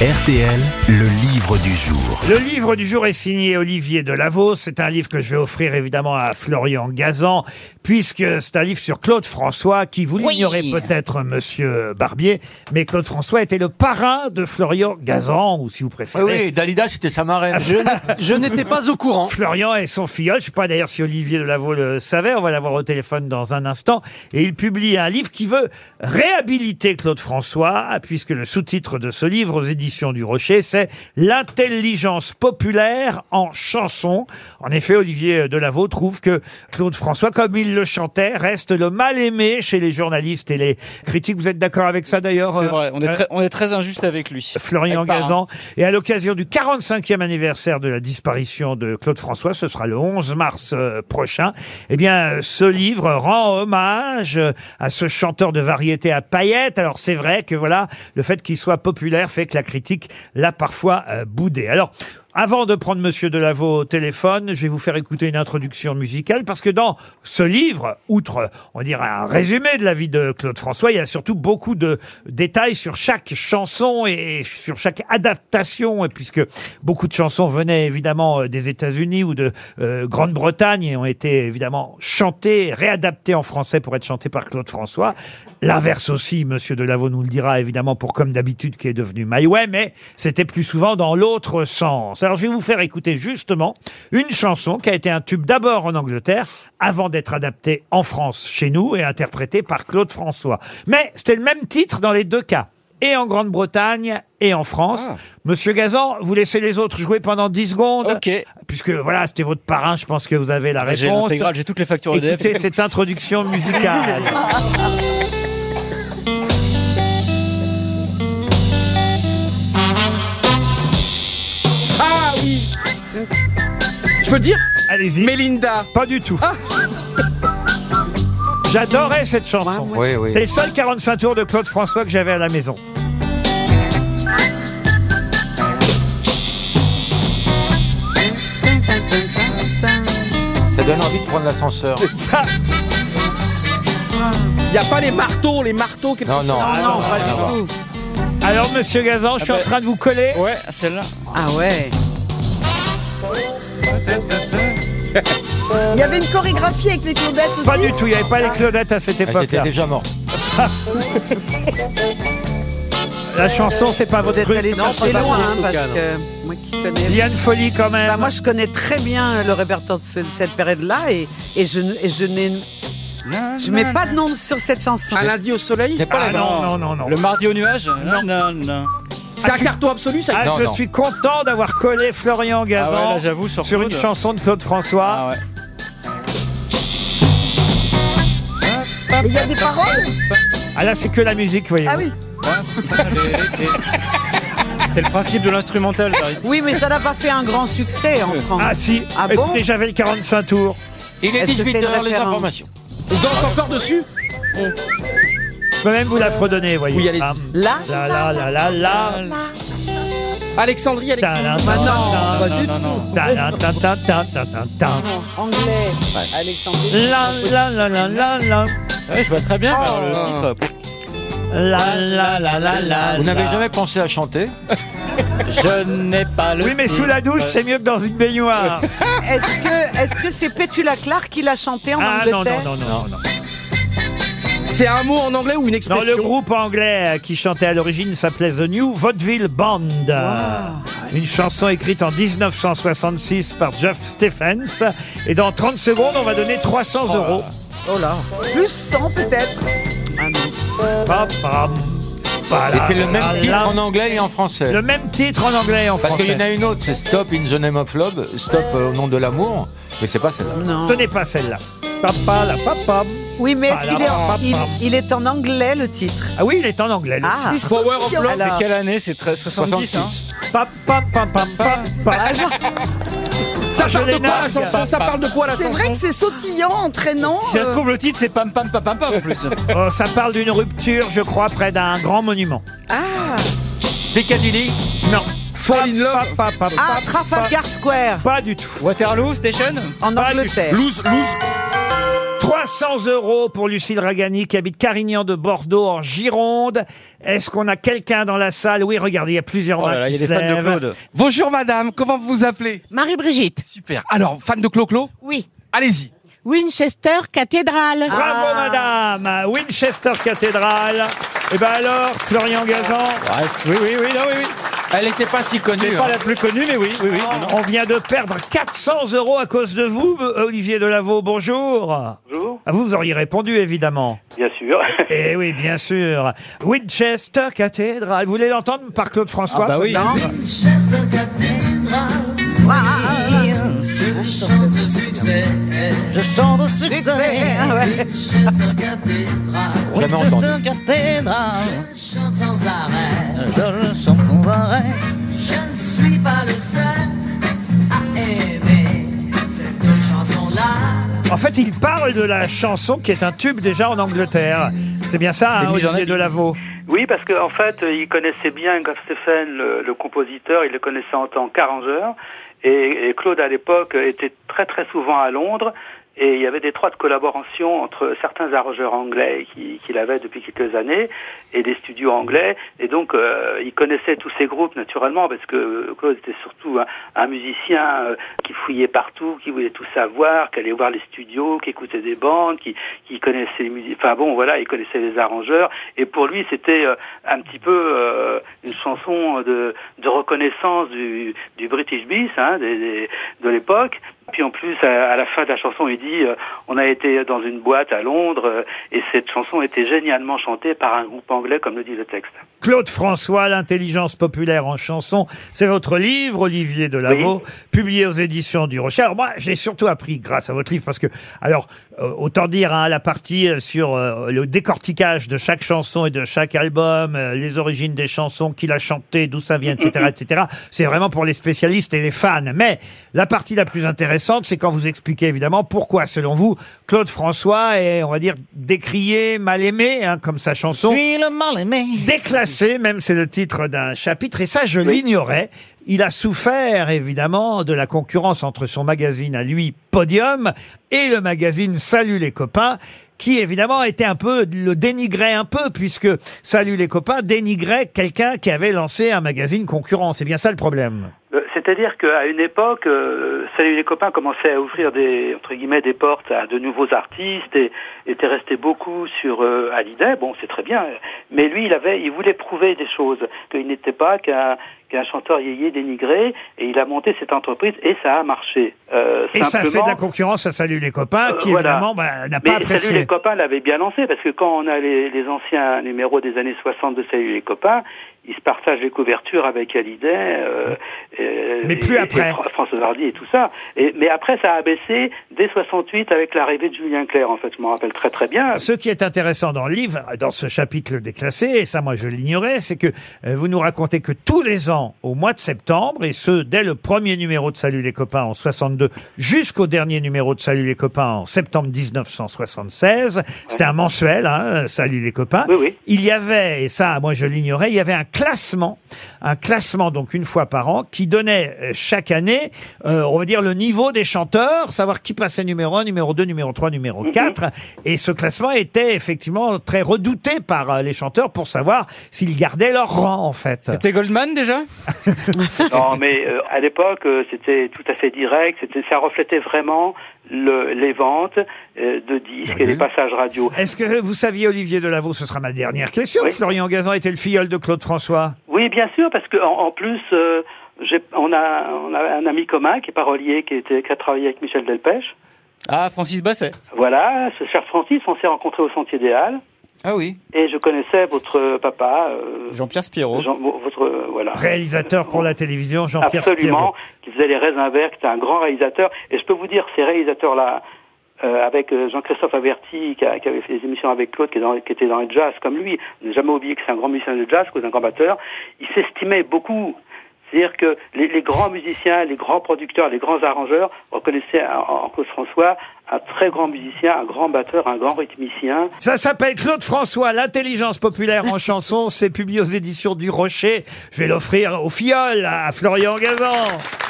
RTL, le livre du jour. Le livre du jour est signé Olivier Delavaux. C'est un livre que je vais offrir évidemment à Florian Gazan, puisque c'est un livre sur Claude François, qui vous l'ignorez peut-être, monsieur Barbier, mais Claude François était le parrain de Florian Gazan, ou si vous Oui, préférez. oui, Dalida, c'était sa marraine. Je n'étais pas au courant. Florian et son filleul. Je sais pas d'ailleurs si Olivier Delavaux le savait. On va l'avoir au téléphone dans un instant. Et il publie un livre qui veut réhabiliter Claude François, puisque le sous-titre de ce livre aux éditions du Rocher, c'est L'intelligence populaire en chanson. En effet, Olivier Delavaux trouve que Claude François, comme il le chantait, reste le mal aimé chez les journalistes et les critiques. Vous êtes d'accord avec ça d'ailleurs C'est vrai, on est, euh, très, on est très injuste avec lui. Florian Avec parrain. Gazan. Et à l'occasion du 45e anniversaire de la disparition de Claude François, ce sera le 11 mars euh, prochain, eh bien, euh, ce livre rend hommage euh, à ce chanteur de variété à paillettes. Alors, c'est vrai que voilà, le fait qu'il soit populaire fait que la critique l'a parfois euh, boudé. Alors, avant de prendre Monsieur Delaveau au téléphone, je vais vous faire écouter une introduction musicale parce que dans ce livre, outre, on dire, un résumé de la vie de Claude François, il y a surtout beaucoup de détails sur chaque chanson et sur chaque adaptation, puisque beaucoup de chansons venaient évidemment euh, des États-Unis ou de euh, Grande-Bretagne et ont été évidemment chantées, réadaptées en français pour être chantées par Claude François. L'inverse aussi, Monsieur Delaveau nous le dira évidemment pour comme d'habitude qui est devenu My Way, mais c'était plus souvent dans l'autre sens. Alors je vais vous faire écouter justement une chanson qui a été un tube d'abord en Angleterre avant d'être adaptée en France chez nous et interprétée par Claude François. Mais c'était le même titre dans les deux cas. Et en Grande-Bretagne et en France. Monsieur Gazan, vous laissez les autres jouer pendant 10 secondes. Ok. Puisque voilà, c'était votre parrain, je pense que vous avez la J'ai réponse. l'intégrale, j'ai toutes les factures EDF. Écoutez cette introduction musicale. peux dire Allez-y. Mélinda Pas du tout. J'adorais cette chanson. Oui, oui. C'est les seuls 45 tours de Claude François que j'avais à la maison. Ça donne envie de prendre l'ascenseur. Il n'y a pas les marteaux, les marteaux quelque Non, chose. non. Ah non, pas rien à voir. Alors, monsieur Gazan, je suis Ah en bah- train de vous coller. Ouais, celle-là. Ah ouais. Il y avait une chorégraphie avec les Claudettes aussi. Pas du tout, il n'y avait pas les Claudettes à cette Elle était époque-là. déjà morte. La chanson, c'est pas Vous votre êtes truc. allé chercher loin, hein, parce que moi qui connais. Il y a une folie quand même. Bah, moi, je connais très bien le répertoire de ce- cette période-là et, et je, ne- et je n'ai, je mets pas de nom sur cette chanson. Un lundi au soleil Ah non, non, non, non. Le mardi au nuage Non, non, non. C'est un carton absolu, ça Ah, Non, je non. suis content d'avoir collé Florian Ah ouais, Gazan là, j'avoue, sur, sur une Claude. chanson de Claude François. Ah ouais. Mais il y a des paroles Ah là, c'est que la musique, voyez. Ah oui. C'est le principe de l'instrumental. Oui, mais ça n'a pas fait un grand succès en France. Ah si, Ah bon écoutez, j'avais le 45 tours. Il est Est-ce que c'est une 18h, les référence informations. On danse encore dessus? Je peux même vous la fredonner, voyez. Oui, allez-y. Ah, Là La la la la la. Alexandrie, Alexandrie. Bah non, pas du non, non. tout. ta la ta ta ta ta ta ta. Anglais. Alexandrie. La la la la la la. Ouais, je vois très bien Oh. le titre. La la la la la. Vous n'avez la. jamais pensé à chanter Je n'ai pas le Oui, mais sous la douche, c'est mieux que dans une baignoire. Est-ce que est-ce que c'est Petula Clark qui l'a chanté en Ah non, Angleterre non, non, non, non. C'est un mot en anglais ou une Non, expression le groupe anglais euh, qui chantait à l'origine s'appelait The New Vaudeville Band. Une chanson écrite en 1966 par Jeff Stephens. Et dans 30 secondes, on va donner 300 euros. Oh là. Plus 100 peut-être. Ah non. Pam, pam, Et c'est le même titre en anglais et en français. Le même titre en anglais et en Parce qu'il y en français. a une autre, c'est Stop in the name of love, Stop euh, au nom de l'amour, mais c'est pas celle-là. Non. Ce n'est pas celle-là. Papa, la papa. Oui, mais est-ce qu'il est, en- Pam, il, pam. il est en anglais le titre? Ah oui, il est en anglais. le Ah. titre. Power of Love. Alors, C'est quelle année? C'est 13 70, hein? 66. Pa, pa, pa, pa, pa, pa. Ah, Ça parle de quoi la chanson? Ça parle de quoi la c'est chanson vrai que c'est sautillant, entraînant. Si ça se euh, trouve, le titre, c'est Pam Pam Pam Pam Pam en plus. Oh, ça parle d'une rupture, je crois, près d'un grand monument. Ah, Piccadilly? Non. Fall in love? Pa, pa, pa, ah pa, Trafalgar Square Pas du tout. Waterloo Station? En Pas du Angleterre. Lose, lose. 300 euros pour Lucille Ragani qui habite Carignan de Bordeaux en Gironde. Est-ce qu'on a quelqu'un dans la salle? Oui, regardez, il y a plusieurs Oh là mains là, il y a des se fans de lèvent. Claude. Bonjour madame, comment vous vous appelez? Marie-Brigitte. Super. Alors, fan de Clo-Clo? Oui. Allez-y. Winchester Cathédrale. Bravo madame Winchester Cathédrale. Et ben alors, Florian Gazan? Oui, oui, oui, non, oui, oui. Elle n'était pas si connue. C'est pas hein. la plus connue, mais oui. On vient de perdre 400 euros à cause de vous, Olivier Delavaux. Bonjour. Bonjour, Ah, Vous, vous auriez répondu, évidemment. bien sûr. Eh oui, bien sûr. Winchester Cathédrale. Vous voulez l'entendre par Claude François? Ah bah oui. Je chante au succès. Ah ouais. Jamais entendu. cathédrale. Je chante sans arrêt. Je chante Je ne suis pas le seul à aimer cette chanson-là. En fait, il parle de la chanson qui est un tube déjà en Angleterre. C'est bien ça, hein, Olivier. Delavaux Oui, parce qu'en en fait, euh, il connaissait bien Goff Stephen, le, le compositeur, il le connaissait en tant qu'arrangeur. Et, et Claude, à l'époque, était très très souvent à Londres. Et il y avait des étroites collaborations entre certains arrangeurs anglais qui- qu'il avait depuis quelques années et des studios anglais. Et donc, euh, il connaissait tous ces groupes naturellement parce que Claude était surtout un, un musicien euh, qui fouillait partout, qui voulait tout savoir, qui allait voir les studios, qui écoutait des bandes, qui, qui connaissait les musiques. Enfin bon, voilà, il connaissait les arrangeurs. Et pour lui, c'était euh, un petit peu euh, une chanson de, de reconnaissance du, du British Beat, hein, des- des- de l'époque. Puis en plus, à, la fin de la chanson, il dit euh, on a été dans une boîte à Londres euh, et cette chanson était génialement chantée par un groupe anglais, comme le dit le texte. Claude François, l'intelligence populaire en chanson. C'est votre livre, Olivier Delavaux, publié aux éditions du Rocher. Alors moi, j'ai surtout appris grâce à votre livre parce que, alors, euh, autant dire hein, la partie sur le décortiquage de chaque chanson et de chaque album, les origines des chansons, qui l'a chanté, d'où ça vient, etc., etc. C'est vraiment pour les spécialistes et les fans. Mais la partie la plus intéressante, c'est quand vous expliquez évidemment pourquoi, selon vous, Claude François est, on va dire, décrié, mal aimé, hein, comme sa chanson. Je suis le mal aimé. Déclassé, même c'est le titre d'un chapitre, et ça je l'ignorais. Il a souffert évidemment de la concurrence entre son magazine à lui, Podium, et le magazine Salut les copains, qui évidemment était un peu, le dénigrait un peu, puisque Salut les copains dénigrait quelqu'un qui avait lancé un magazine concurrent. C'est bien ça le problème? Euh, C'est-à-dire qu'à une époque, euh, Salut les copains commençait à ouvrir des entre guillemets des portes à de nouveaux artistes et était resté beaucoup sur euh, Hallyday. Bon, c'est très bien, mais lui, il avait, il voulait prouver des choses, qu'il n'était pas qu'un qu'un chanteur yéyé dénigré, et il a monté cette entreprise et ça a marché. Euh, Et ça fait de la concurrence à Salut les copains, Euh, qui voilà. évidemment bah, n'a Mais pas apprécié. Salut les copains l'avait bien lancé parce que quand on a les, les anciens numéros des années 60 de Salut les copains, ils se partagent les couvertures avec Hallyday, euh, euh, Mais plus après. Et Hardy tout ça. Et, mais après, ça a baissé dès 68 avec l'arrivée de Julien Clerc. En fait, je me rappelle très très bien. Ce qui est intéressant dans le livre, dans ce chapitre déclassé, et ça moi je l'ignorais, c'est que euh, vous nous racontez que tous les ans, au mois de septembre, et ce dès le premier numéro de Salut les copains en 62 jusqu'au dernier numéro de Salut les copains en septembre 1976, c'était un mensuel, hein, Salut les copains, Oui, oui. il y avait, et ça moi je l'ignorais, il y avait un classement, un classement donc une fois par an, qui donnait euh, chaque année, euh, on va dire le niveau des chanteurs, savoir qui passait numéro 1, numéro 2, numéro 3, numéro 4, et ce classement était effectivement très redouté par euh, les chanteurs pour savoir s'ils gardaient leur rang en fait. C'était Goldman déjà Non, mais euh, à l'époque, euh, c'était tout à fait direct. C'était, ça reflétait vraiment le, les ventes euh, de disques et les passages radio. Est-ce que vous saviez, Olivier Delavaux, ce sera ma dernière question, Oui. que Florian Gazan était le filleul de Claude François? Oui, bien sûr, parce que en, en plus, euh, on a on a un ami commun qui est parolier, qui était qui a travaillé avec Michel Delpech. Ah, Francis Basset. Voilà, ce cher Francis, on s'est rencontrés au Sentier des Halles. Ah oui. Et je connaissais votre papa, euh, Jean-Pierre Spiro. Jean- votre euh, voilà. Réalisateur pour la télévision, Jean-Pierre Spiro. Absolument, qui faisait les raisins verts, qui était un grand réalisateur. Et je peux vous dire, ces réalisateurs-là, euh, avec Jean-Christophe Averti, qui, a- qui avait fait des émissions avec Claude, qui, est dans- qui était dans le jazz comme lui, on n'a jamais oublié que c'est un grand musicien de jazz, que c'est un grand batteur, il s'estimait beaucoup. C'est-à-dire que les, les grands musiciens, les grands producteurs, les grands arrangeurs reconnaissaient en, en Claude François un très grand musicien, un grand batteur, un grand rythmicien. Ça s'appelle Claude François, l'intelligence populaire en chanson. C'est publié aux éditions du Rocher. Je vais l'offrir au filleul à Florian Gazan.